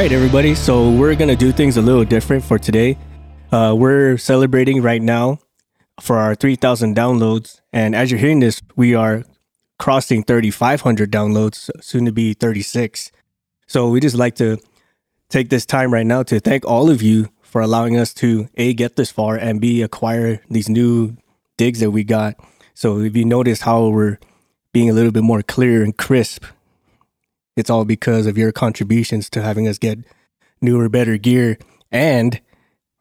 right, everybody. So we're gonna do things a little different for today. Uh, we're celebrating right now for our 3,000 downloads, and as you're hearing this, we are crossing 3,500 downloads, soon to be 36. So we just like to take this time right now to thank all of you for allowing us to a get this far and b acquire these new digs that we got. So if you notice how we're being a little bit more clear and crisp it's all because of your contributions to having us get newer, better gear. And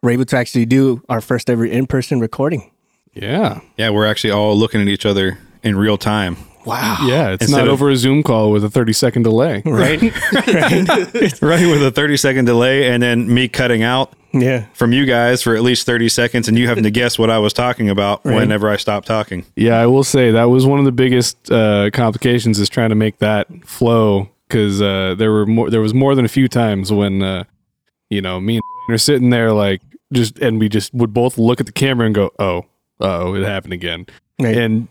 we're able to actually do our first ever in person recording. Yeah. Yeah, we're actually all looking at each other in real time. Wow. Yeah. It's Instead not of- over a Zoom call with a 30 second delay. Right? right. Right, with a 30 second delay and then me cutting out Yeah. from you guys for at least 30 seconds and you having to guess what I was talking about Right. whenever I stopped talking. Yeah, I will say that was one of the biggest uh, complications is trying to make that flow because uh, there were more. There was more than a few times when uh, you know me and are sitting there like just, and we just would both look at the camera and go, "Oh, oh, it happened again," Right. and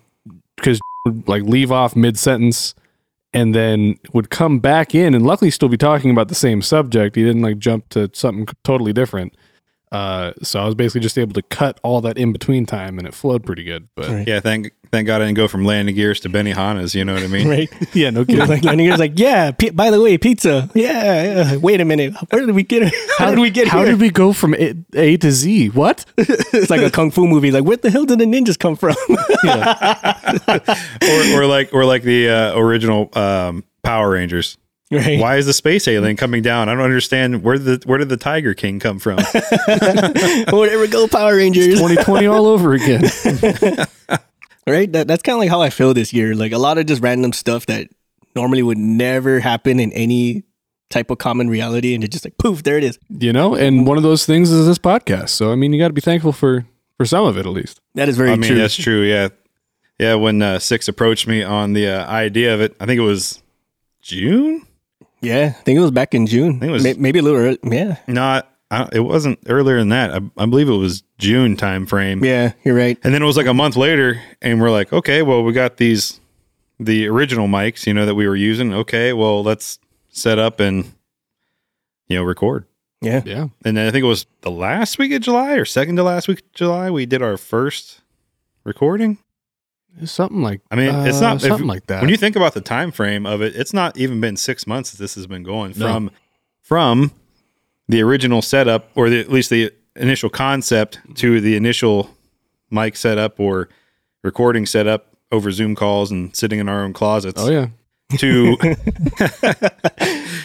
because like leave off mid sentence and then would come back in and luckily still be talking about the same subject. He didn't like jump to something totally different. Uh, so I was basically just able to cut all that in between time and it flowed pretty good. But Right. Yeah, thank thank God I didn't go from landing gears to Benihana's, you know what I mean? right. yeah, no kidding. like Lenny was like, yeah. P- by the way, pizza. Yeah, yeah. Wait a minute. Where did we get it? How did we get How here? did we go from a, a to Z? What? it's like a kung fu movie. Like, where the hell did the ninjas come from? or, or like or like the uh, original um, Power Rangers. Right. Why is the space alien coming down? I don't understand where the where did the Tiger King come from? Whatever go Power Rangers. 2020 all over again. right? That, that's kind of like how I feel this year. Like a lot of just random stuff that normally would never happen in any type of common reality, and it's just like poof, there it is. You know, and one of those things is this podcast. So I mean, you got to be thankful for for some of it at least. That is very I mean, true. that's true. Yeah, yeah. When uh, Six approached me on the uh, idea of it, I think it was June. Yeah, I think it was back in June. think it was- May- maybe a little early. Yeah, Not. I, it wasn't earlier than that. I, I believe it was June time frame. yeah, you're right. And then it was like a month later, and we're like, okay, well, we got these the original mics, you know, that we were using. Okay, well, let's set up and you know record. Yeah, Yeah. And then I think it was the last week of July or second to last week of July we did our first recording. Something like I mean, it's uh, not if- something like that. When you think about the time frame of it, it's not even been six months that this has been going No. from from the original setup or the, at least the initial concept to the initial mic setup or recording setup over Zoom calls and sitting in our own closets oh yeah. to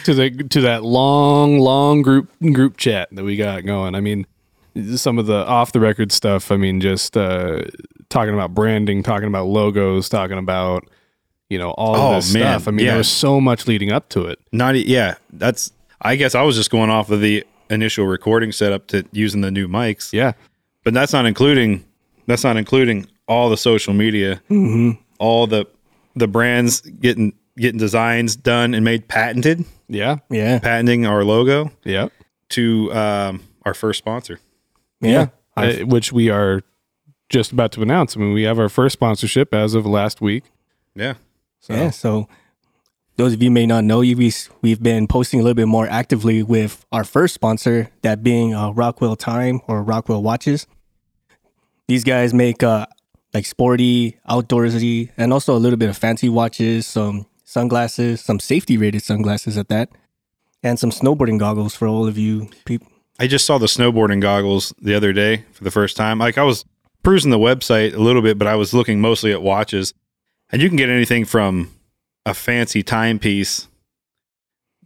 to the to that long long group group chat that we got going. I mean, some of the off the record stuff. I mean, just uh, talking about branding, talking about logos, talking about you know all Oh, of this man, stuff. I mean, yeah. there was so much leading up to it. not yeah that's I guess I was just going off of the initial recording setup to using the new mics. Yeah, but that's not including that's not including all the social media. All the the brands getting getting designs done and made patented. Yeah, yeah, patenting our logo yeah, to um, our first sponsor. Yeah. Uh, which we are just about to announce. I mean, we have our first sponsorship as of last week. yeah So Yeah, so those of you may not know, we- we've been posting a little bit more actively with our first sponsor, that being uh, Rockwell Time or Rockwell Watches. These guys make uh, like sporty, outdoorsy, and also a little bit of fancy watches, some sunglasses, some safety rated sunglasses at that, and some snowboarding goggles for all of you people. I just saw the snowboarding goggles the other day for the first time. Like I was perusing the website a little bit, but I was looking mostly at watches. And you can get anything from a fancy timepiece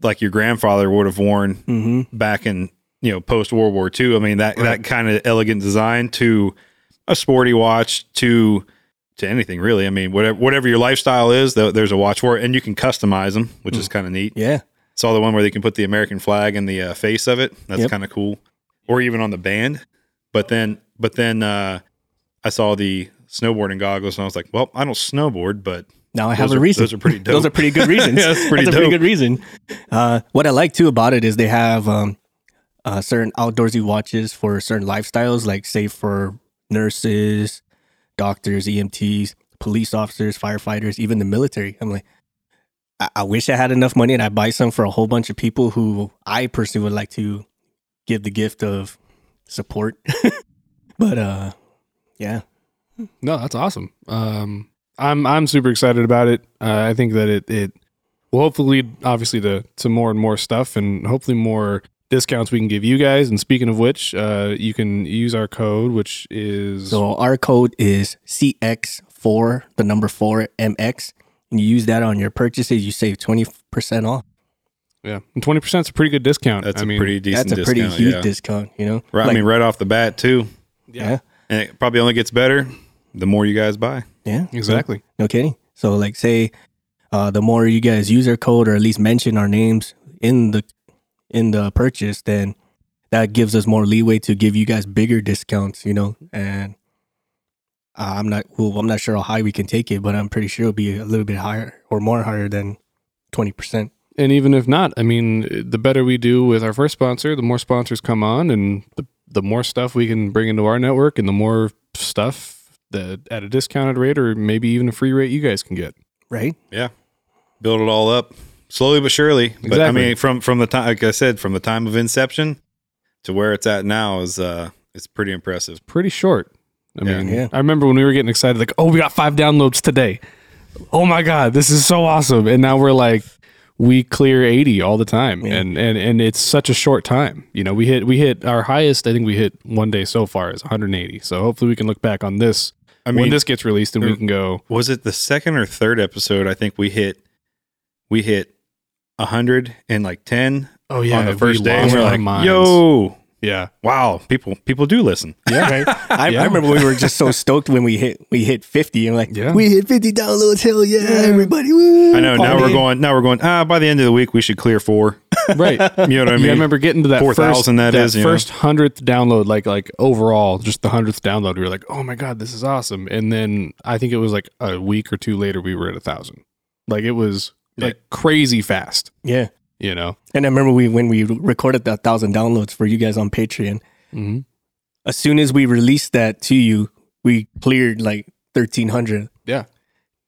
like your grandfather would have worn Mm-hmm. back in, you know, post World War II. I mean, that that kind of elegant design to a sporty watch to to anything really. I mean, whatever whatever your lifestyle is, there- there's a watch for it and you can customize them, which is kind of neat. Yeah, Saw the one where they can put the American flag in the uh, face of it. That's Yep. kind of cool. Or even on the band. But then, but then uh, I saw the snowboarding goggles, and I was like, "Well, I don't snowboard, but now I have a are, reason. Those are pretty dope. Those are pretty good reasons. Yeah, that's pretty a pretty good reason. Uh, what I like too about it is they have um, uh, certain outdoorsy watches for certain lifestyles, like say for nurses, doctors, EMTs, police officers, firefighters, even the military. I'm like, I, I wish I had enough money and I buy some for a whole bunch of people who I personally would like to give the gift of support. but uh, yeah, No, that's awesome. Um, I'm I'm super excited about it. Uh, I think that it it will hopefully lead obviously to to more and more stuff and hopefully more discounts we can give you guys. And speaking of which, uh, you can use our code, which is so our code is CX4, the number four MX. And you use that on your purchases, you save twenty percent off. yeah, and twenty percent is a pretty good discount. That's I a mean, pretty decent discount. That's a pretty discount, huge yeah. discount, you know. Right, I mean, right off the bat too, yeah, and it probably only gets better the more you guys buy. yeah, exactly. No kidding. So like say uh the more you guys use our code or at least mention our names in the in the purchase, then that gives us more leeway to give you guys bigger discounts, you know. And uh, I'm not well, I'm not sure how high we can take it, but I'm pretty sure it'll be a little bit higher or more higher than twenty percent. And even if not, I mean, the better we do with our first sponsor, the more sponsors come on, and the the more stuff we can bring into our network, and the more stuff that at a discounted rate or maybe even a free rate you guys can get. Right? Yeah. Build it all up slowly but surely. But I mean, from from the time, like I said, from the time of inception to where it's at now is uh, it's pretty impressive. pretty short. I Yeah. mean, Yeah. I remember when we were getting excited, like, oh, we got five downloads today. Oh my god, this is so awesome! And now we're like, we clear eighty all the time, Yeah. and and and it's such a short time. You know, we hit we hit our highest. I think we hit one day so far is 180. So hopefully we can look back on this I mean, when this gets released, and we can go. was it the second or third episode? I think we hit we hit a hundred and like ten Oh on the first day. And we're our like, minds. yo, yeah, wow, people people do listen. yeah, Right? I, Yeah. I remember we were just so stoked when we hit we hit fifty and like Yeah. we hit fifty downloads, hell yeah, everybody. Woo, I know. Now party." we're going. Now we're going. Ah, by the end of the week, we should clear four. right. You know what I Yeah, I mean? remember getting to that 4,000 first, that is, first hundredth download, like like overall, just the hundredth download. We were like, oh my god, this is awesome. And then I think it was like a week or two later, we were at a thousand. Like it was like crazy fast. Yeah. You know. And I remember we when we recorded the thousand downloads for you guys on Patreon. Mm-hmm. As soon as we released that to you, we cleared like thirteen hundred. Yeah.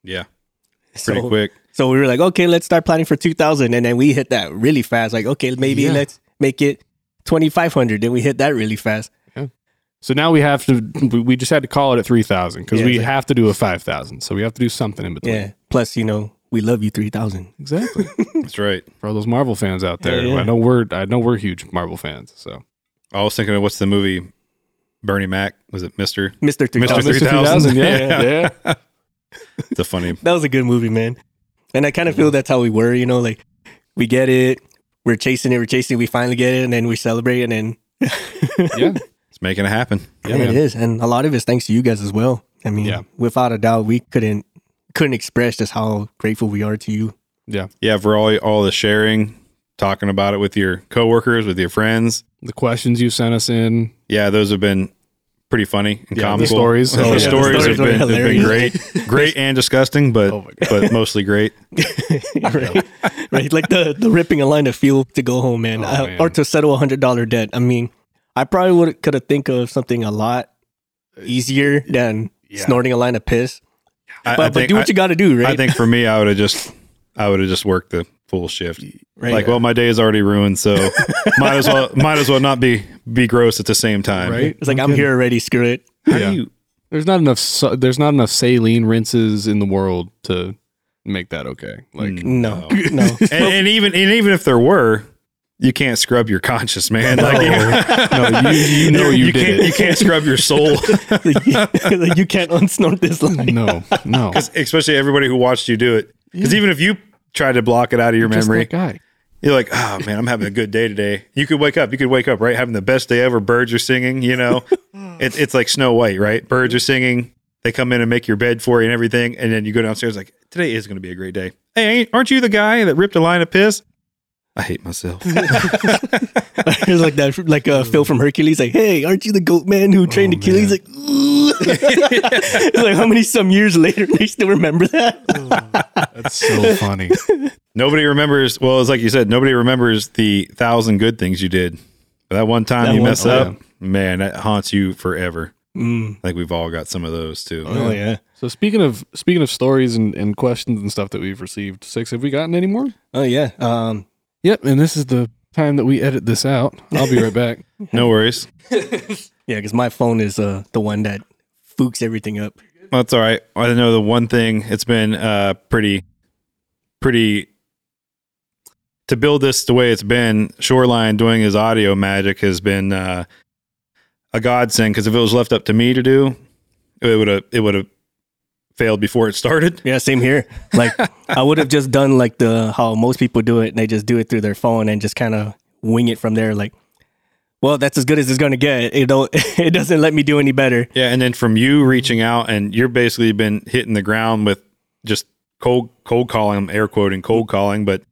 yeah, pretty So, quick. so we were like, okay, let's start planning for two thousand, and then we hit that really fast. Like, okay, maybe Yeah. let's make it twenty five hundred. Then we hit that really fast. Yeah. So now we have to. we- We just had to call it at three thousand because Yeah, we like- have to do a five thousand. So we have to do something in between. Yeah. Plus, you know, we love you three thousand. Exactly. That's right. For all those Marvel fans out there, Yeah, yeah. I know we're I know we're huge Marvel fans. So I was thinking of what's the movie Bernie Mac? Was it Mister? Mister Three Mr. Thousand. 3000. yeah, yeah. yeah. It's a funny. That was a good movie, man. And I kind of feel that's how we were. You know, like we get it, we're chasing it, we're chasing it, we finally get it, and then we celebrate, and then yeah. It's making it happen. Yeah, it man. is, and a lot of it's thanks to you guys as well. I mean, Yeah. without a doubt, we couldn't couldn't express just how grateful we are to you. Yeah. Yeah, for all all the sharing, talking about it with your coworkers, with your friends. The questions you sent us in. Yeah, those have been pretty funny and Yeah, the comical. stories. the Oh, yeah, the stories, stories have, been, have been great, great and disgusting, but Oh but mostly great. right, right, like the the ripping a line of fuel to go home, man, Oh, Uh, man. or to settle a hundred dollar debt. I mean, I probably would could have think of something a lot easier than Yeah. snorting a line of piss. I, But, I but do what I, you got to do, right? I think for me, I would have just I would have just worked the full shift. right. Like, well, my day is already ruined, so might as well might as well not be be gross at the same time. Right? it's like No I'm here already. Screw it. How Yeah. do you? There's not enough. sa- There's not enough saline rinses in the world to make that okay. Like Mm. No, no. And, and even and even if there were, you can't scrub your conscience, man. Like, no, you, you know you, did can't it. you can't scrub your soul. like you can't unsnort this line. No, no. especially everybody who watched you do it. Because even if you tried to block it out of your Just memory, that guy. you're like, oh man, I'm having a good day today. You could wake up, you could wake up, right? Having the best day ever. Birds are singing, you know? it's, it's like Snow White, right? Birds are singing. They come in and make your bed for you and everything. And then you go downstairs, like, today is going to be a great day. Hey, aren't you the guy that ripped a line of piss? I hate myself. It's like that, like uh, Phil from Hercules. Like, hey, aren't you the goat man who trained Oh, Achilles? Like, it's like how many some years later they still remember that? That's so funny. nobody remembers. Well, it's like you said, nobody remembers the thousand good things you did. But that one time That you one mess time. up, man, that haunts you forever. Mm. I think we've all got some of those too. Oh yeah. So speaking of speaking of stories and, and questions and stuff that we've received, six, have we gotten any more? Oh yeah. Um. Yep, and this is the time that we edit this out. I'll be right back. No worries. Yeah, because my phone is uh the one that fooks everything up. That's all right. I know the one thing it's been uh pretty pretty to build this the way it's been, Shoreline doing his audio magic has been uh a godsend because if it was left up to me to do, it would have it would have failed before it started. Yeah, same here. Like I would have just done like the how most people do it, and they just do it through their phone and just kind of wing it from there. Like, well, that's as good as it's gonna get. It don't. It doesn't let me do any better. Yeah, and then from you reaching out and you're basically been hitting the ground with just cold cold calling, air quoting cold calling, but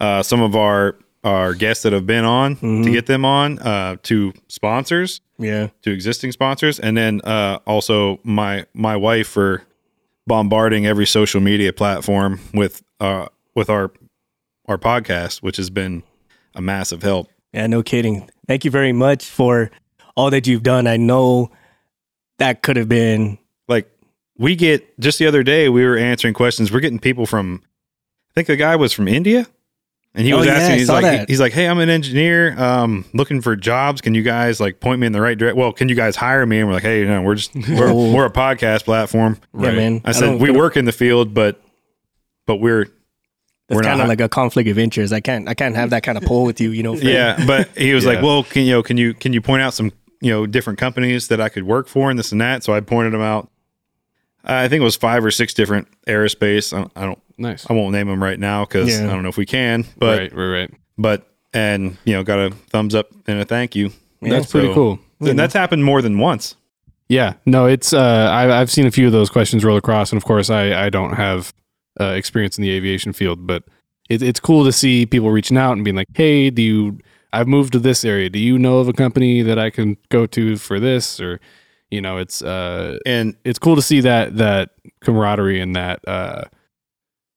uh, some of our our guests that have been on to Mhm. get them on uh, to sponsors. Yeah. to existing sponsors, and then uh, also my my wife for bombarding every social media platform with uh, with our our podcast, which has been a massive help. Yeah. No kidding. Thank you very much for all that you've done. I know that could have been. Like we get just the other day, we were answering questions. We're getting people from, I think the guy was from India. And he Oh, was yeah, asking, he's like, that. he's like, hey, I'm an engineer, um, looking for jobs. Can you guys like point me in the right direction? Well, can you guys hire me? And we're like, hey, no, we're just we're, we're a podcast platform. Yeah, man. I said don't- we work in the field, but but we're That's we're kind hi- of like a conflict of interest. I can't. I can't have that kind of pull with you. You know. for- yeah. But he was like, well, can you know, can you can you point out some you know different companies that I could work for and this and that? So I pointed them out. I think it was five or six different aerospace. I, I don't Nice. I won't name them right now because Yeah. I don't know if we can. But right, right, right. but and you know got a thumbs up and a thank you. That's pretty So- cool. And that's happened more than once. Yeah, no, it's uh, I, I've seen a few of those questions roll across, and of course, I I don't have uh, experience in the aviation field, but it, it's cool to see people reaching out and being like, "Hey, do you? I've moved to this area. Do you know of a company that I can go to for this?" Or, you know, it's uh, And it's cool to see that that camaraderie and that uh,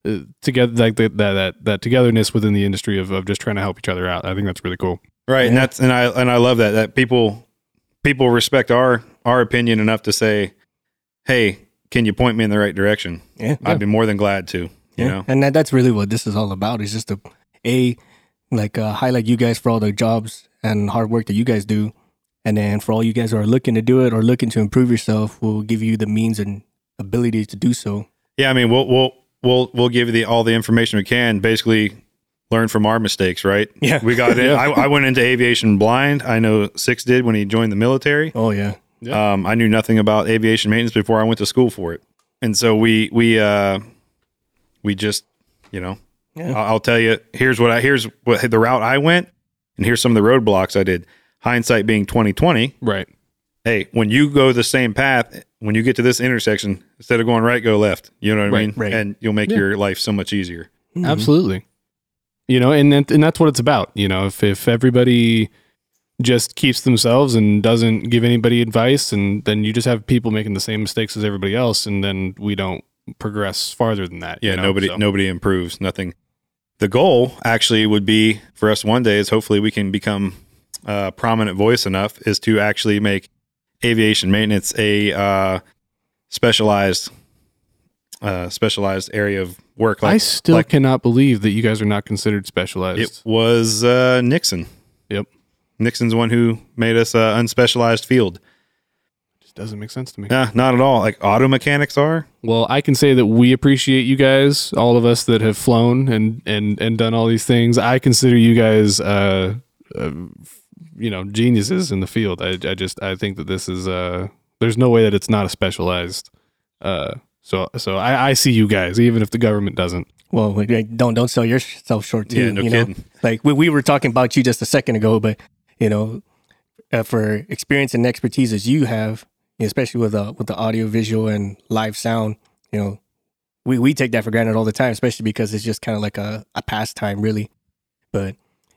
uh, together like that that that that togetherness within the industry of of just trying to help each other out. I think that's really cool. Right, and that's and I and I love that that people people respect our our opinion enough to say, "Hey, can you point me in the right direction?" Yeah. I'd be more than glad to. You yeah. know, And that, that's really what this is all about. Is just to a like uh, highlight you guys for all the jobs and hard work that you guys do, and then for all you guys who are looking to do it or looking to improve yourself, we'll give you the means and ability to do so. yeah. I mean, we'll we'll we'll we'll give you the all the information we can. Basically, learn from our mistakes. Right? Yeah. We got in. I, I went into aviation blind. I know Six did when he joined the military. Oh yeah. Yeah. Um, I knew nothing about aviation maintenance before I went to school for it, and so we we uh, we just you know Yeah. I'll, I'll tell you here's what I here's what the route I went, and here's some of the roadblocks I did. Hindsight being twenty twenty. Right. Hey, when you go the same path, when you get to this intersection, instead of going right, go left. You know what I mean? right. And you'll make Yeah. your life so much easier. Mhm. Absolutely. You know, and and that's what it's about. You know, if if everybody just keeps themselves and doesn't give anybody advice, and then you just have people making the same mistakes as everybody else, and then we don't progress farther than that. you Yeah, know? nobody So- nobody improves. Nothing. The goal actually would be for us one day is hopefully we can become a prominent voice enough is to actually make aviation maintenance a uh, specialized uh, specialized area of work. I still like- cannot believe that you guys are not considered specialized. it was uh, Nixon. Yep. Nixon's one who made us uh, unspecialized field. just doesn't make sense to me. Yeah, not at all. Like auto mechanics are. Well, I can say that we appreciate you guys, all of us that have flown and and and done all these things. I consider you guys, uh, uh you know, geniuses in the field. I, I just I think that this is uh, there's no way that it's not a specialized. Uh, so so I, I see you guys, even if the government doesn't. Well, like, like, don't don't sell yourself short too. Yeah, no you know? Like we, we were talking about you just a second ago, but you know, uh, for experience and expertise as you have, especially with the with the audio, visual, and live sound, you know, we we take that for granted all the time, especially because it's just kind of like a, a pastime, really. But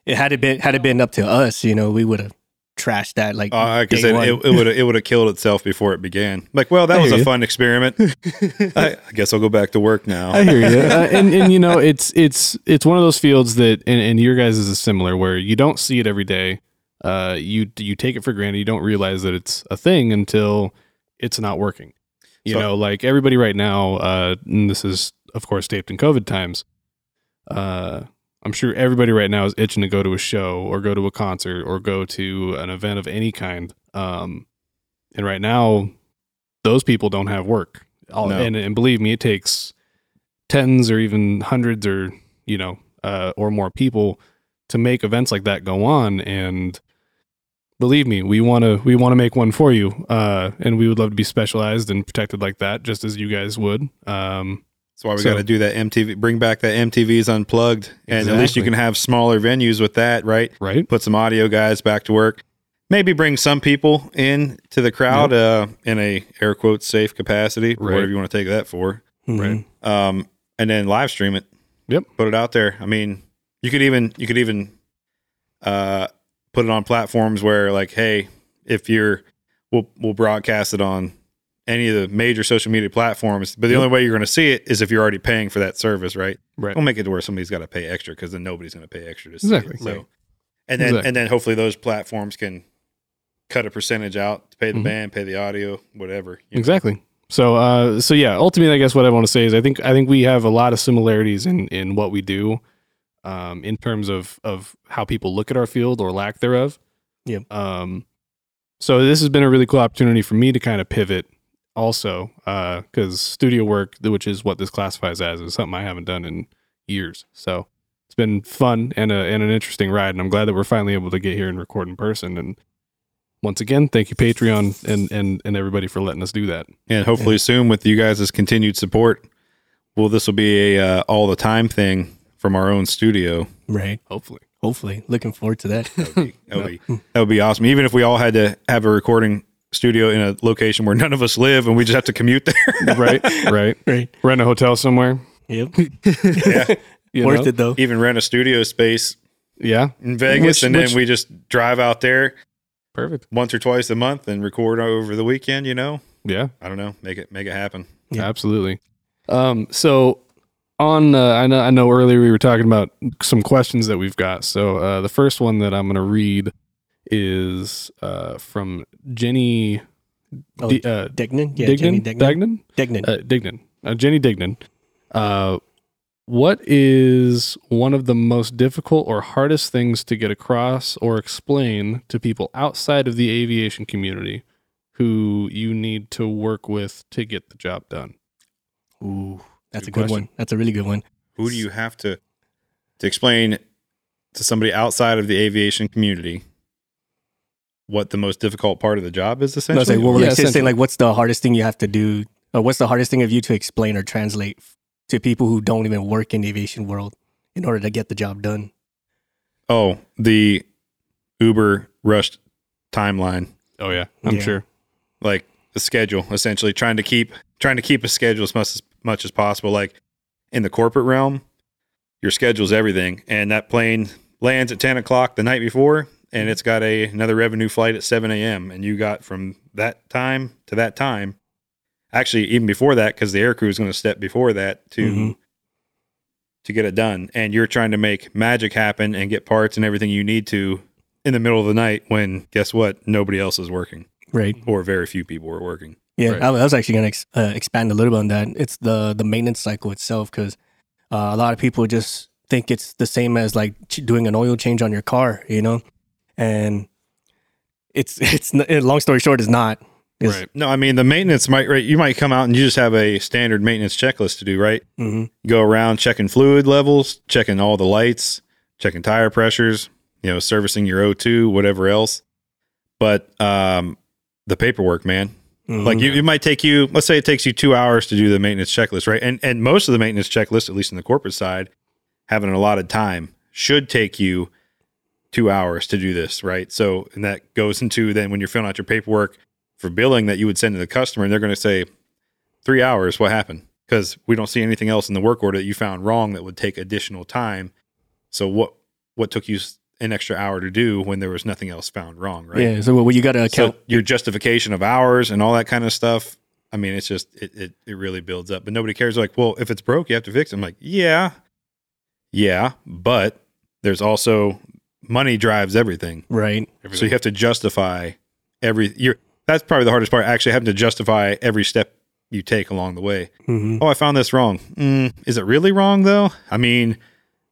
it had it been had it been up to us, you know, we would have trashed that like Uh, like I day said, one. it, it would it would have killed itself before it began. Like, well, that I was a you. fun experiment. I, I guess I'll go back to work now. I hear you, uh, and and you know, it's it's it's one of those fields that, and, and your guys is similar, where you don't see it every day. Uh, you you take it for granted. You don't realize that it's a thing until it's not working. You So- know, like everybody right now, uh, and this is of course taped in COVID times. Uh, I'm sure everybody right now is itching to go to a show or go to a concert or go to an event of any kind. Um, and right now, those people don't have work. No. and, and believe me, it takes tens or even hundreds or you know uh, or more people to make events like that go on. And believe me, we want to we want to make one for you, uh, and we would love to be specialized and protected like that, just as you guys would. Um, That's why we So- got to do that MTV. Bring back that MTV's unplugged, and at least you can have smaller venues with that, right? right? Put some audio guys back to work. Maybe bring some people in to the crowd uh, in a air quotes safe capacity, Right. whatever you want to take that for. Mhm. um, and then live stream it. Yep. Put it out there. I mean, you could even you could even uh, put it on platforms where like, hey, if you're, we'll we'll broadcast it on any of the major social media platforms. But the Yep. only way you're going to see it is if you're already paying for that service, right? Right. We'll make it to where somebody's got to pay extra because then nobody's going to pay extra to see Exactly. it. So, Right. and then Exactly. and then hopefully those platforms can cut a percentage out to pay the Mhm. band, pay the audio, whatever. you know. Exactly. So, uh, so yeah. Ultimately, I guess what I want to say is, I think I think we have a lot of similarities in in what we do, um, in terms of of how people look at our field or lack thereof. Yeah. Um, so this has been a really cool opportunity for me to kind of pivot, also, because studio work, which is what this classifies as, is something I haven't done in years. So it's been fun and a and an interesting ride, and I'm glad that we're finally able to get here and record in person. And once again, thank you Patreon and and and everybody for letting us do that. and hopefully soon with you guys' continued support well this will be a uh, all the time thing from our own studio Right. Hopefully. Hopefully. Looking forward to that. that would, be, that, would be, that would be awesome even if we all had to have a recording studio in a location where none of us live and we just have to commute there right, right. right. Rent a hotel somewhere. Yep. yeah You Worth know? it though. even rent a studio space Yeah, in vegas Which- and which- then we just drive out there perfect. once or twice a month and record over the weekend you know Yeah, i don't know make it make it happen Yeah. absolutely. Um, so on, uh, I know, I know. Earlier we were talking about some questions that we've got. So uh, the first one that I'm going to read is uh, from Jenny Oh, D- uh, Dignan? Yeah, Dignan. Jenny Dignan. Dignan. Dignan. Uh, Dignan. Uh, Jenny Dignan. Uh, what is one of the most difficult or hardest things to get across or explain to people outside of the aviation community who you need to work with to get the job done? Ooh, that's Good a good question. one. That's a really good one. who do you have to to explain to somebody outside of the aviation community what the most difficult part of the job is No, essentially it's like, well, Yeah, like, say- essentially. saying like, what's the hardest thing you have to do? Or what's the hardest thing of you to explain or translate to people who don't even work in the aviation world in order to get the job done? oh the uber rushed timeline Oh yeah, I'm Yeah. sure. like the schedule essentially trying to keep trying to keep a schedule as much as much as possible like in the corporate realm your schedule's everything and that plane lands at 10 o'clock the night before and it's got a another revenue flight at 7 a.m and you got from that time to that time actually even before that because the air crew is going to step before that to Mhm. to get it done and you're trying to make magic happen and get parts and everything you need to in the middle of the night when guess what nobody else is working Right. or very few people are working Yeah, Right. I, I was actually going to ex- uh, expand a little bit on that. It's the the maintenance cycle itself because uh, a lot of people just think it's the same as like ch- doing an oil change on your car, you know, and it's it's long story short, is not. It's, Right. No, I mean the maintenance might right. You might come out and you just have a standard maintenance checklist to do, right? hmm Go around checking fluid levels, checking all the lights, checking tire pressures, you know, servicing your O2, whatever else. But um, the paperwork, man, Mm-hmm. like you, it might take you. Let's say it takes you two hours to do the maintenance checklist, right? And and most of the maintenance checklist, at least in the corporate side, having a allotted time should take you two hours to do this, right? So and that goes into then when you're filling out your paperwork for billing that you would send to the customer, and they're going to say three hours. What happened? Because we don't see anything else in the work order that you found wrong that would take additional time. So what what took you an extra hour to do when there was nothing else found wrong, right? Yeah. So well, you got to account. So your justification of hours and all that kind of stuff. I mean, it's just it, it it really builds up. But nobody cares. Like, well, if it's broke, you have to fix it. I'm like, yeah, yeah, but there's also money drives everything. right. So you have to justify every. You're that's probably the hardest part. Actually, having to justify every step you take along the way. hmm Oh, I found this wrong. Mm, is it really wrong though? I mean,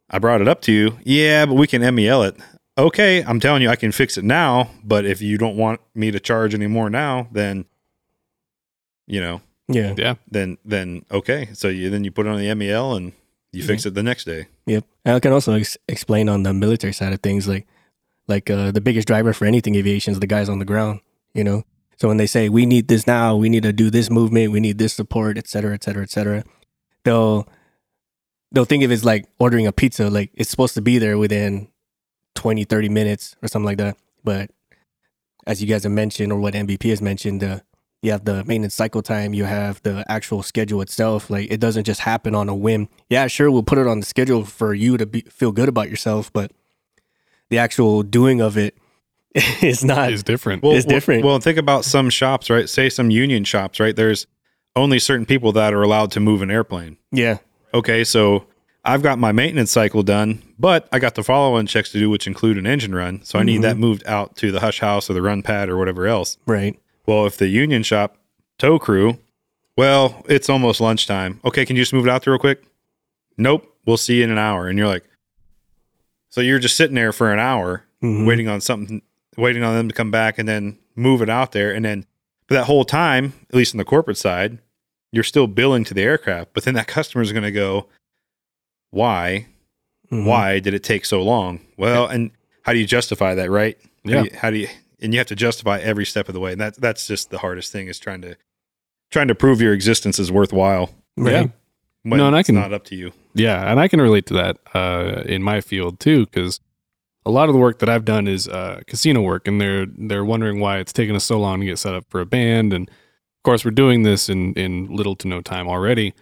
I brought it up to you. Yeah, but we can MEL it. Okay, I'm telling you, I can fix it now. But if you don't want me to charge anymore now, then you know, Yeah. Yeah. then then okay. So you then you put it on the MEL and you fix it the next day. Yep. And I can also ex- explain on the military side of things, like like uh, the biggest driver for anything aviation is the guys on the ground. You know, so when they say we need this now, we need to do this movement, we need this support, et cetera, et cetera, et cetera, they'll they'll think of it as like ordering a pizza, like it's supposed to be there within 20, 30 minutes or something like that. But as you guys have mentioned, or what MVP has mentioned, uh, you have the maintenance cycle time, you have the actual schedule itself. Like it doesn't just happen on a whim. Yeah, sure, we'll put it on the schedule for you to be, feel good about yourself, but the actual doing of it is not. Is different. It's different. Well, think about some shops, right? Say some union shops, right? There's only certain people that are allowed to move an airplane. yeah, Okay, so I've got my maintenance cycle done, but I got the follow-on checks to do, which include an engine run. So I need mm-hmm. that moved out to the hush house or the run pad or whatever else. right. Well, if the union shop tow crew, well, it's almost lunchtime. Okay, can you just move it out there real quick? Nope, we'll see you in an hour. And you're like, so you're just sitting there for an hour Mhm. waiting on something, waiting on them to come back and then move it out there. And then, but that whole time, at least on the corporate side, you're still billing to the aircraft. But then that customer is going to go, why? Mhm. Why did it take so long? Well, and how do you justify that, right? How Yeah. do you, how do you and you have to justify every step of the way. And that's that's just the hardest thing is trying to trying to prove your existence is worthwhile. Right. Yeah. When No, and I it's can- not up to you. Yeah, and I can relate to that uh, in my field too, because a lot of the work that I've done is uh, casino work, and they're they're wondering why it's taken us so long to get set up for a band, and of course we're doing this in in little to no time already.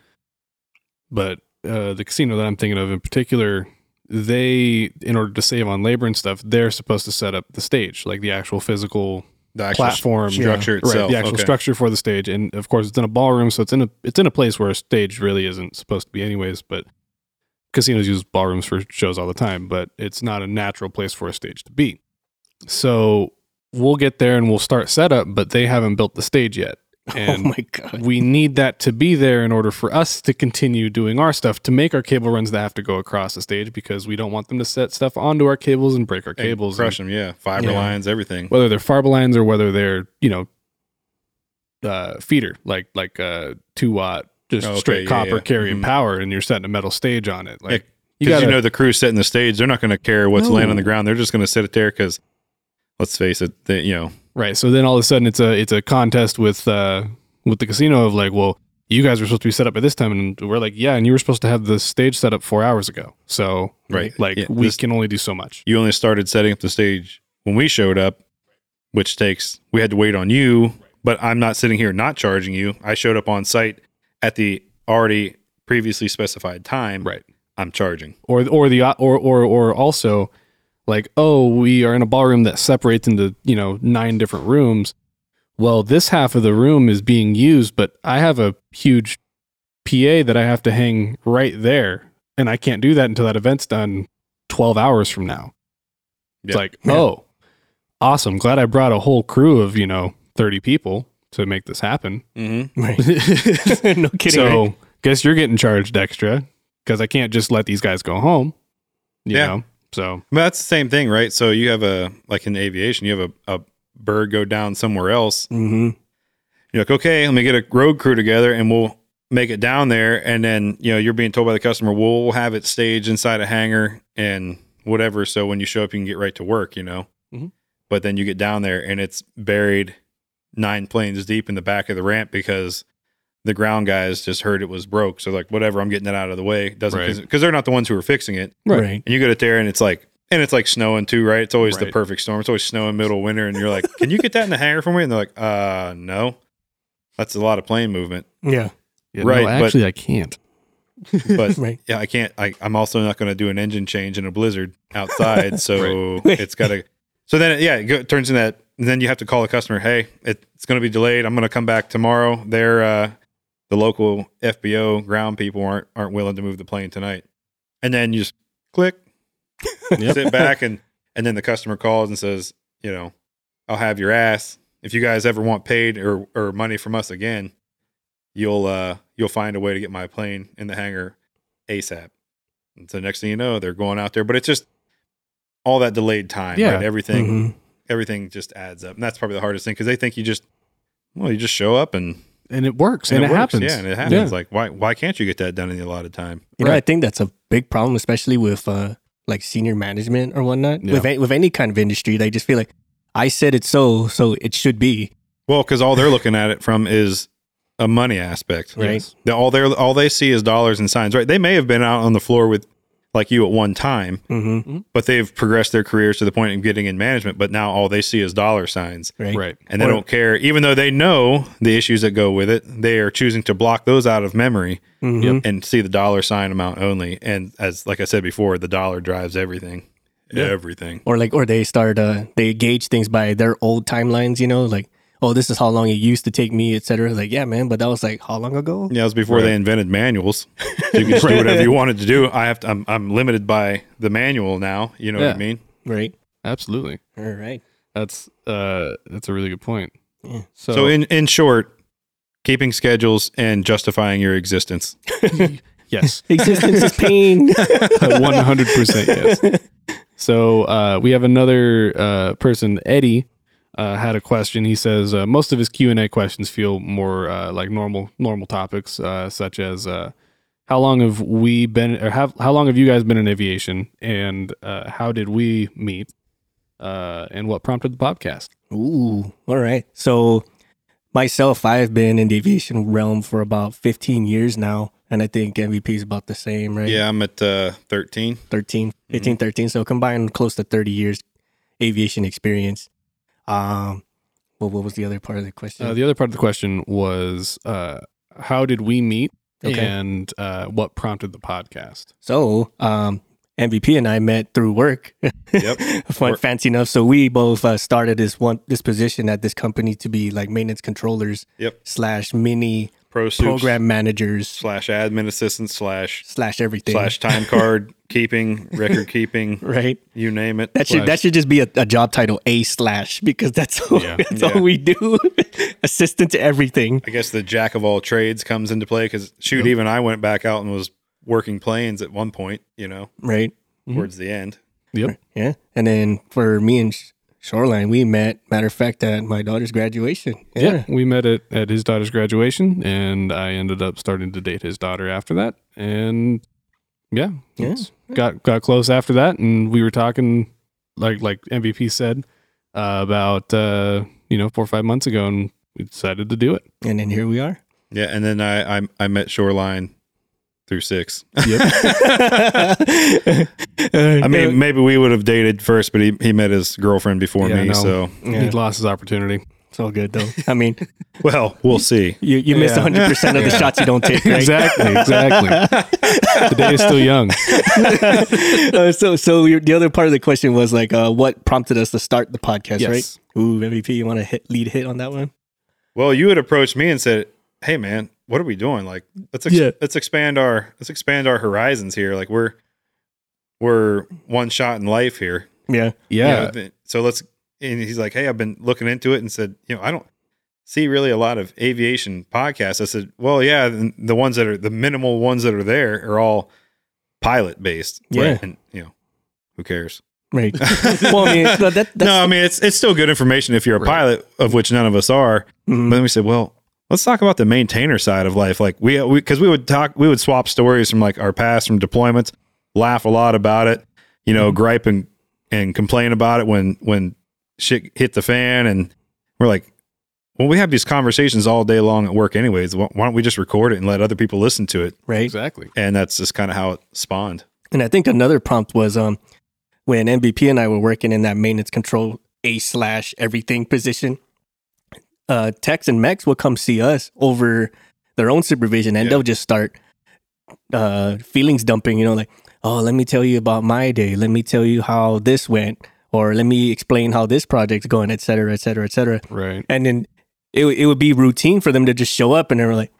But uh, the casino that I'm thinking of in particular, they in order to save on labor and stuff, they're supposed to set up the stage, like the actual physical The actual platform structure right, itself. the actual Okay. structure for the stage, and of course it's in a ballroom, so it's in a it's in a place where a stage really isn't supposed to be, anyways. But casinos use ballrooms for shows all the time, but it's not a natural place for a stage to be. So we'll get there and we'll start setup, but they haven't built the stage yet, oh my god. we need that to be there in order for us to continue doing our stuff to make our cable runs that have to go across the stage because we don't want them to set stuff onto our cables and break our And cables. crush them, yeah. Fiber Yeah. lines, everything. whether they're fiber lines or whether they're you know uh feeder like like uh two watt just Oh, okay, straight yeah, copper yeah. carrying Mhm. power and you're setting a metal stage on it like you Because got you, know the crew setting the stage, they're not going to care what's laying on the ground. They're just going to set it there because, let's face it, they, you know, right so then all of a sudden it's a it's a contest with uh with the casino of like well you guys were supposed to be set up at this time and we're like yeah and you were supposed to have the stage set up four hours ago so Right. like Yeah, we this- can only do so much you only started setting up the stage when we showed up, which takes we had to wait on you. But I'm not sitting here not charging you. I showed up on site at the already previously specified time. right I'm charging. or or the or or or also like oh we are in a ballroom that separates into you know nine different rooms well this half of the room is being used but i have a huge pa that i have to hang right there and i can't do that until that event's done 12 hours from now it's Yeah. like Yeah. oh awesome glad i brought a whole crew of you know 30 people to make this happen Mm-hmm. Right. no kidding. so right? guess you're getting charged extra because I can't just let these guys go home. You Yeah. know? So But that's the same thing, right? So you have a like in aviation, you have a, a bird go down somewhere else. hmm You're like, okay, let me get a road crew together and we'll make it down there. And then, you know, you're being told by the customer, we'll have it staged inside a hangar and whatever. So when you show up, you can get right to work, you know? Mhm. But then you get down there and it's buried nine planes deep in the back of the ramp because the ground guys just heard it was broke. So like, whatever, I'm getting it out of the way. Doesn't Right. because they're not the ones who are fixing it. Right. Right. And you get it there and it's like, and it's like snowing too, right? It's always the perfect storm. It's always snowing middle of winter. And you're like, can you get that in the hangar for me? And they're like, uh, no. That's a lot of plane movement. Yeah. Yeah, Right, No, but- actually, I can't. But Right. yeah, I can't. I, I'm also not going to do an engine change in a blizzard outside. So Right. it's got to. So then, yeah, it turns in that. Then you have to call the customer. Hey, it, it's going to be delayed. I'm going to come back tomorrow. They're uh, the local FBO ground people aren't aren't willing to move the plane tonight. And then you just click, Yep. sit back, and and then the customer calls and says, you know, I'll have your ass if you guys ever want paid or or money from us again, you'll uh you'll find a way to get my plane in the hangar ASAP. And so next thing you know, they're going out there, but it's just all that delayed time. Yeah. right? everything Mhm. everything just adds up, and that's probably the hardest thing because they think you just well, you just show up and and it works and, it, works. happens. Yeah, and it happens. Like why why can't you get that done in a lot of time? You know, I think that's a big problem, especially with uh, like senior management or whatnot. Yeah. With a- with any kind of industry, they just feel like I said it so, so it should be. Well, because all they're looking at it from is a money aspect. Right. Yes. All they all they see is dollars and signs. Right? They may have been out on the floor with like you at one time, hmm but they've progressed their careers to the point of getting in management. But now all they see is dollar signs, Right. Right. and they Or- don't care. Even though they know the issues that go with it, they are choosing to block those out of memory Mhm. And see the dollar sign amount only. And as like I said before, the dollar drives everything. Yeah. Everything. Or like, or they start, uh, they gauge things by their old timelines. You know, like, oh, this is how long it used to take me, etc. Like, yeah, man, but that was like how long ago? Yeah, it was before they invented manuals. So you could just do whatever you wanted to do. I have to. I'm, I'm limited by the manual now. You know what I mean? Right. Absolutely. All right. That's uh that's a really good point. Yeah. So, So, in in short, keeping schedules and justifying your existence. yes. Existence is pain. One hundred percent yes. So uh, we have another uh, person, Eddie, uh, had a question. He says uh, most of his Q and A questions feel more uh, like normal normal topics, uh, such as uh, how long have we been, or have how long have you guys been in aviation, and uh, how did we meet, uh, and what prompted the podcast? Ooh. All right. So myself, I've been in the aviation realm for about 15 years now. And I think MVP is about the same, right? Yeah, I'm at uh, 13. 13, 15, 13. So combined close to 30 years aviation experience. Um, well, what was the other part of the question? Uh, the other part of the question was uh, how did we meet, Okay. and uh, what prompted the podcast? so, um, MVP and I met through work. Yep. Fun, Work. fancy enough. So we both uh, started this one this position at this company to be like maintenance controllers Yep. slash mini Pro program managers slash admin assistant slash slash everything. slash time card keeping, record keeping, right. you name it. That should that should just be a, a job title A slash because that's all, Yeah. that's Yeah. all we do. Assistant to everything. I guess the jack of all trades comes into play because shoot, even I went back out and was working planes at one point. You know, Right. Mhm. towards the end. Yep. Yeah. And then for me and Shoreline, we met, matter of fact, at my daughter's graduation. Yeah. we met at, at his daughter's graduation, and I ended up starting to date his daughter after that. And yeah, Yeah. got got close after that, and we were talking like like MVP said uh, about uh, you know four or five months ago, and we decided to do it. And then here we are. Yeah, and then I I, I met Shoreline through six. I mean, maybe we would have dated first, but he, he met his girlfriend before Yeah, me. no. So, Yeah. he lost his opportunity. it's all good though. I mean, well, we'll see. you, you missed Yeah. 100% of the shots you don't take, right? Exactly, exactly. the day is still young. uh, so, so your, the other part of the question was like, uh, what prompted us to start the podcast, Yes. right? Ooh, MVP, you want to hit lead hit on that one? Well, you had approached me and said, "Hey, man, what are we doing? Like, let's ex- Yeah. let's expand our let's expand our horizons here. Like, we're we're one shot in life here. Yeah. You Yeah, know, so let's." And he's like, "Hey, I've been looking into it and said, you know, I don't see really a lot of aviation podcasts." I said, "Well, yeah, the the ones that are the minimal ones that are there are all pilot based. Yeah. and you know, who cares?" Right. well, I mean, that, that's, no, I mean it's it's still good information if you're a Right. pilot, of which none of us are. Mhm. But then we said, well, let's talk about the maintainer side of life. Like we, because we, would talk, we would swap stories from like our past from deployments, laugh a lot about it, you know, gripe and and complain about it when when shit hit the fan, and we're like, well, we have these conversations all day long at work, anyways. Why why don't we just record it and let other people listen to it? right. exactly. And that's just kind of how it spawned. And I think another prompt was um when MVP and I were working in that maintenance control A slash everything position. Uh, techs and mechs will come see us over their own supervision, and Yeah. they'll just start uh feelings dumping. You know, like, oh, let me tell you about my day. Let me tell you how this went, or let me explain how this project's going, et cetera, et cetera, et cetera. Right. And then it it would be routine for them to just show up, and they were like,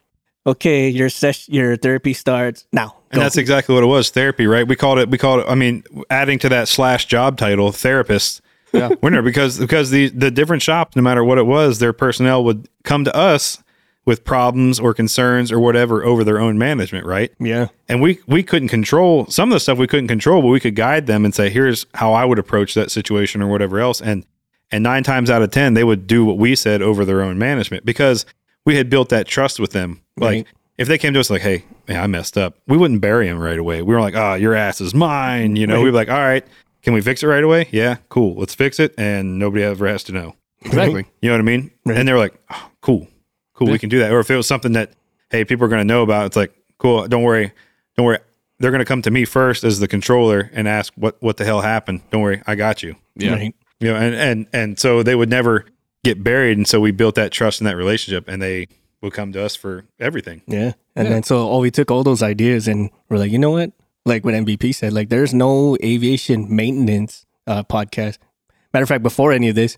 okay, your session, your therapy starts now. And that's exactly what it was, therapy, right? We called it. We called it. I mean, adding to that slash job title, therapist. Yeah. Winter because because the the different shops, no matter what it was, their personnel would come to us with problems or concerns or whatever over their own management, right? Yeah. And we we couldn't control some of the stuff we couldn't control, but we could guide them and say, here's how I would approach that situation or whatever else. And and nine times out of ten, they would do what we said over their own management because we had built that trust with them. Like Right. if they came to us like, hey, man, I messed up, we wouldn't bury them right away. We were like, ah, your ass is mine. You know, Right. we'd be like, all right, can we fix it right away? Yeah, cool. Let's fix it, and nobody ever has to know. Exactly. You know what I mean? Right. And they're like, oh, cool, cool, we can do that. Or if it was something that, hey, people are going to know about, it's like, cool, don't worry, don't worry. They're going to come to me first as the controller and ask what what the hell happened. Don't worry, I got you. Yeah. Right. You know, and and and so they would never get buried, and so we built that trust in that relationship, and they would come to us for everything. Yeah. And Yeah. then so oh we took all those ideas and we're like, you know what? Like what MVP said, like there's no aviation maintenance uh podcast. Matter of fact, before any of this,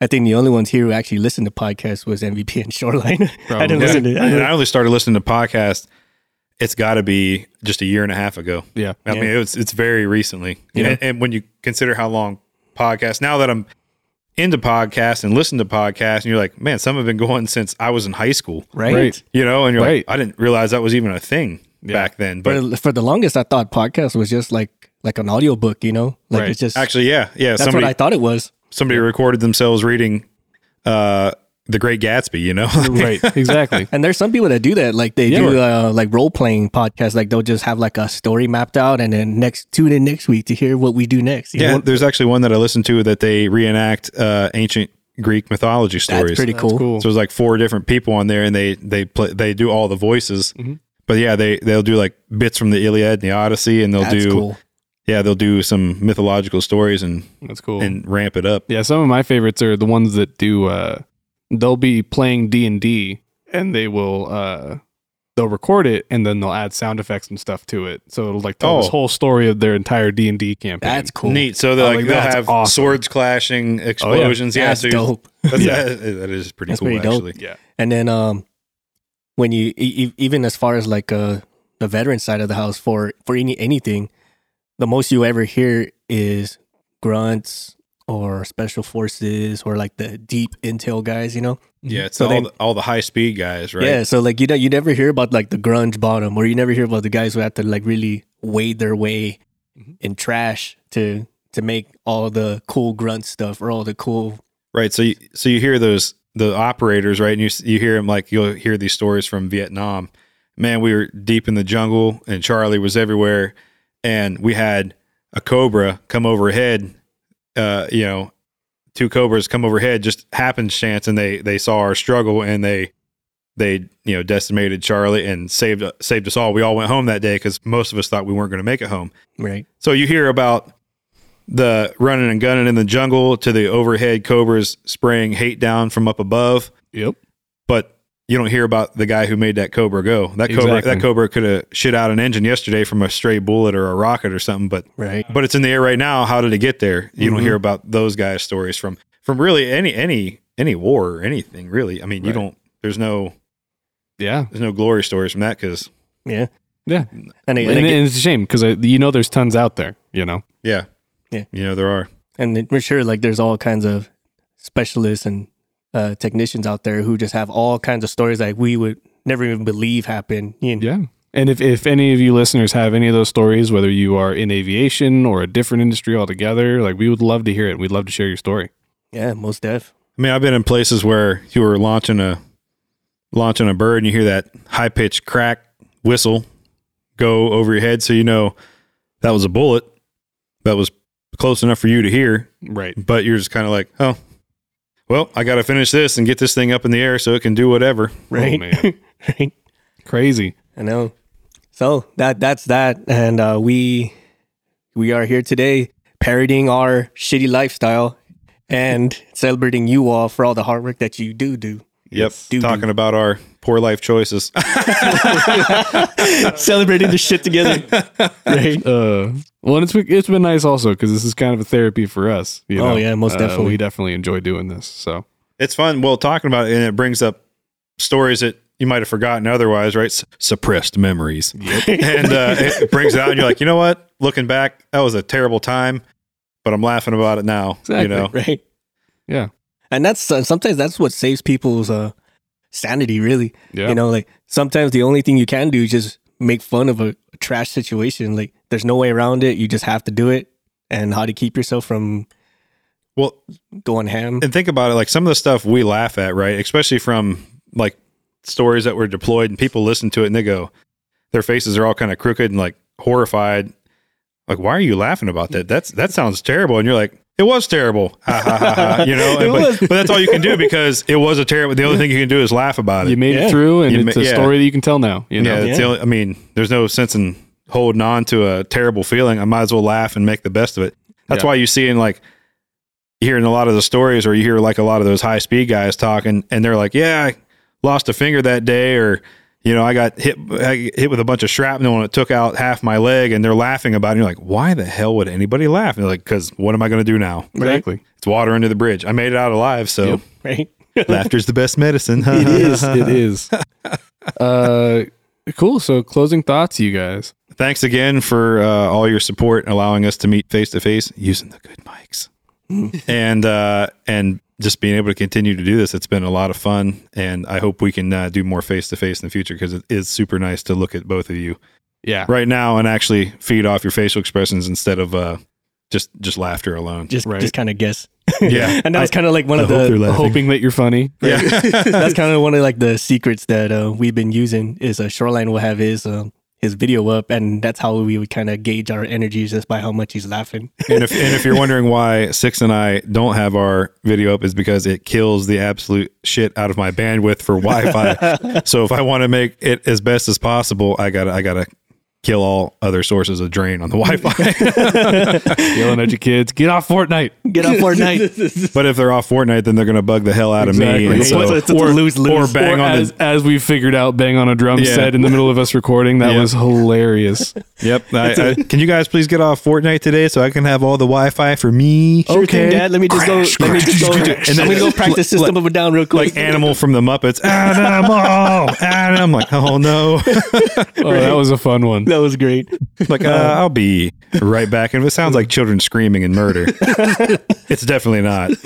I think the only ones here who actually listened to podcasts was MVP and Shoreline. I didn't Yeah. listen to and I I only started listening to podcasts. It's got to be just a year and a half ago. Yeah. I Yeah. mean, it's it's very recently. Yeah. And, and when you consider how long podcasts, now that I'm into podcasts and listen to podcasts, and you're like, man, some have been going since I was in high school. right? Right. You know, and you're Right. like, I didn't realize that was even a thing Yeah. back then. But For, for the longest I thought podcast was just like like an audiobook, you know? Like Right. it's just actually, yeah, yeah. that's somebody what I thought it was. somebody recorded themselves reading uh, The Great Gatsby. You know, Right. Exactly. And there's some people that do that. Like they Yeah. do uh, like role playing podcasts. Like they'll just have like a story mapped out, and then next tune in next week to hear what we do next. you yeah. know? There's actually one that I listened to that they reenact uh, ancient Greek mythology stories. that's pretty That's cool. cool. So there's like four different people on there, and they they play they do all the voices. Mhm. But yeah, they they'll do like bits from the Iliad and the Odyssey, and they'll That's do cool. yeah they'll do some mythological stories and That's cool. and ramp it up. Yeah, some of my favorites are the ones that do. Uh, they'll be playing D and D, and they will uh, they'll record it, and then they'll add sound effects and stuff to it. So it'll like tell Oh. this whole story of their entire D and D campaign. That's cool. Neat. So they're Oh, like, like, they'll that's have awesome. swords clashing, explosions. yeah, That's so you- dope. That's, Yeah. that, that is pretty That's cool. pretty dope. actually, yeah, And then um, when you e- even as far as like uh the veteran side of the house for for any anything, the most you ever hear is grunts or special forces or like the deep intel guys. You know. yeah. It's So all they- the, all the high speed guys, right? Yeah, so like you know, you never hear about like the grunge bottom, or you never hear about the guys who have to like really wade their way Mhm. in trash to to make all the cool grunt stuff or all the cool. Right. So you, so you hear those the operators, right? And you you hear them like you'll hear these stories from Vietnam. Man, we were deep in the jungle, and Charlie was everywhere, and we had a cobra come overhead. Uh, you know, two cobras come overhead, just happenstance, and they they saw our struggle, and they they you know decimated Charlie and saved saved us all. We all went home that day because most of us thought we weren't going to make it home. Right. So you hear about the running and gunning in the jungle to the overhead cobras spraying hate down from up above, yep, but you don't hear about the guy who made that cobra go. That cobra Exactly. that cobra could have shit out an engine yesterday from a stray bullet or a rocket or something, but Right. but it's in the air right now. How did it get there? You don't Mhm. hear about those guys' stories from from really any any any war or anything really. I mean, you don't. There's no yeah, there's no glory stories from that because Yeah. yeah. And, And, they, and, they- and it's a shame because you know there's tons out there. You know, yeah Yeah. you know there are. and we're sure like there's all kinds of specialists and uh, technicians out there who just have all kinds of stories like we would never even believe happen. You know? yeah. And if, if any of you listeners have any of those stories, whether you are in aviation or a different industry altogether, like we would love to hear it. We'd love to share your story. Yeah, most def. I mean, I've been in places where you were launching a launching a bird and you hear that high pitched crack whistle go over your head, so you know that was a bullet that was close enough for you to hear, Right. but you're just kind of like, oh, well, I got to finish this and get this thing up in the air so it can do whatever. Right. Oh, man. right. Crazy. I know. So that that's that, and uh, we we are here today parodying our shitty lifestyle and celebrating you all for all the hard work that you do do. Yep, do, talking about our poor life choices. Celebrating the shit together, right? Uh, well, and it's been, it's been nice also because this is kind of a therapy for us. You Oh, yeah, most Uh, definitely. we definitely enjoy doing this. So it's fun. Well, talking about it, and it brings up stories that you might have forgotten otherwise, right? S- suppressed memories. and uh, it brings it out, and you're like, you know what? Looking back, that was a terrible time, but I'm laughing about it now. Exactly. You know, right? Yeah. And that's uh, sometimes that's what saves people's uh, sanity. Really, Yeah. you know, like sometimes the only thing you can do is just make fun of a, a trash situation. Like there's no way around it. You just have to do it. And how to keep yourself from well, going ham. and think about it. Like some of the stuff we laugh at, right? Especially from like stories that were deployed, and people listen to it and they go, their faces are all kind of crooked and like horrified. Like, why are you laughing about that? That's that sounds terrible. And you're like, it was terrible. Ha, ha, ha, ha. You know, but, was. but that's all you can do because it was a terrible. The only thing you can do is laugh about it. You made Yeah. it through, and You it's ma- a yeah. story that you can tell now. You know, yeah, that's the only, I mean, there's no sense in holding on to a terrible feeling. I might as well laugh and make the best of it. That's Yeah. why you see in like hearing a lot of the stories, or you hear like a lot of those high speed guys talking, and they're like, "Yeah, I lost a finger that day," or you know, I got hit I hit with a bunch of shrapnel and it took out half my leg, and they're laughing about it. And you're like, "Why the hell would anybody laugh?" And they're like, "Because what am I going to do now? exactly. It's water under the bridge. I made it out alive, so right? laughter's the best medicine." It is. It is. Uh, cool. So, closing thoughts, you guys. Thanks again for uh, all your support, allowing us to meet face to face using the good mics, and uh, and just being able to continue to do this. It's been a lot of fun, and I hope we can uh, do more face to face in the future because it is super nice to look at both of you Yeah. right now and actually feed off your facial expressions instead of uh, just just laughter alone. Just Right. just kind of guess. Yeah. and that was kind of like one of I hope the they're. Hoping that you're funny. yeah, that's kind of one of like the secrets that uh, we've been using is uh, shoreline will have his um, his video up and that's how we would kind of gauge our energies just by how much he's laughing and if and if you're wondering why Six and I don't have our video up, is because it kills the absolute shit out of my bandwidth for Wi-Fi. so if I want to make it as best as possible, I gotta I gotta kill all other sources of drain on the Wi-Fi. Yelling at your kids, get off Fortnite. get off Fortnite but if they're off Fortnite, then they're gonna bug the hell out of me. And It's a- it's a lose-lose. or bang or on as, the as we figured out, bang on a drum Yeah. set in the middle of us recording. That Yeah. was hilarious. yep. I, I, can you guys please get off Fortnite today so I can have all the Wi-Fi for me? sure thing, dad let me just go let me just go And and then- then we go practice system of a down real quick Like Animal from the Muppets, Animal, Adam. Like, oh no. Oh, that was a fun one. That was great Like, uh, I'll be right back. And if it sounds like children screaming and murder, it's definitely not.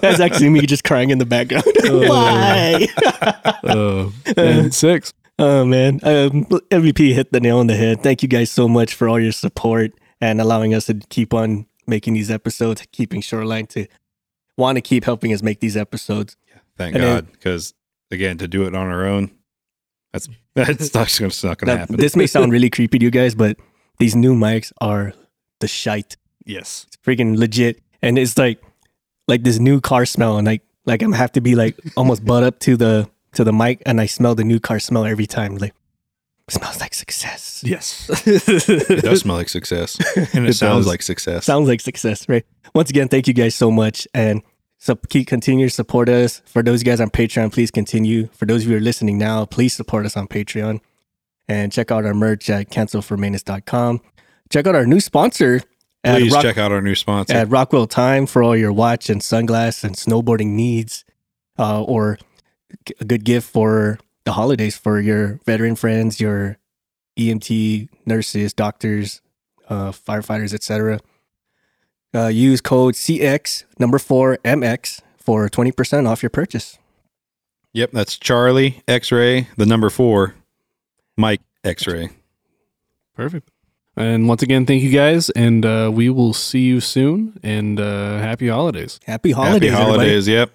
that's actually me just crying in the background why Uh, and six. Oh man, um, MVP hit the nail on the head. Thank you guys so much for all your support and allowing us to keep on making these episodes, keeping Shoreline to want to keep helping us make these episodes. Thank And God. Because, again, to do it on our own, that's that's not, it's not to Now, happen. this may sound really creepy to you guys, but these new mics are the shite. Yes. It's freaking legit, and it's like like this new car smell, and like like I'm have to be like almost butt up to the to the mic, and I smell the new car smell every time. Like smells like success. Yes. it does smell like success. And it, It sounds does. like success. Sounds like success, right? Once again, thank you guys so much, and so keep continue to support us. For those of you guys on Patreon, please continue. For those of you who are listening now, please support us on Patreon, and check out our merch at cancelformainus.com. Check out our new sponsor at, Please Rock- check out our new sponsor. at Rockwell Time for all your watch and sunglass and snowboarding needs, uh, or a good gift for the holidays for your veteran friends, your EMT nurses, doctors, uh, firefighters, etc. Uh, use code CX number four MX for twenty percent off your purchase. Yep, that's Charlie X Ray, the number four, Mike X Ray. Perfect. And once again, thank you guys, and uh, we will see you soon. And uh, happy holidays. Happy holidays, Happy everybody. holidays. Yep.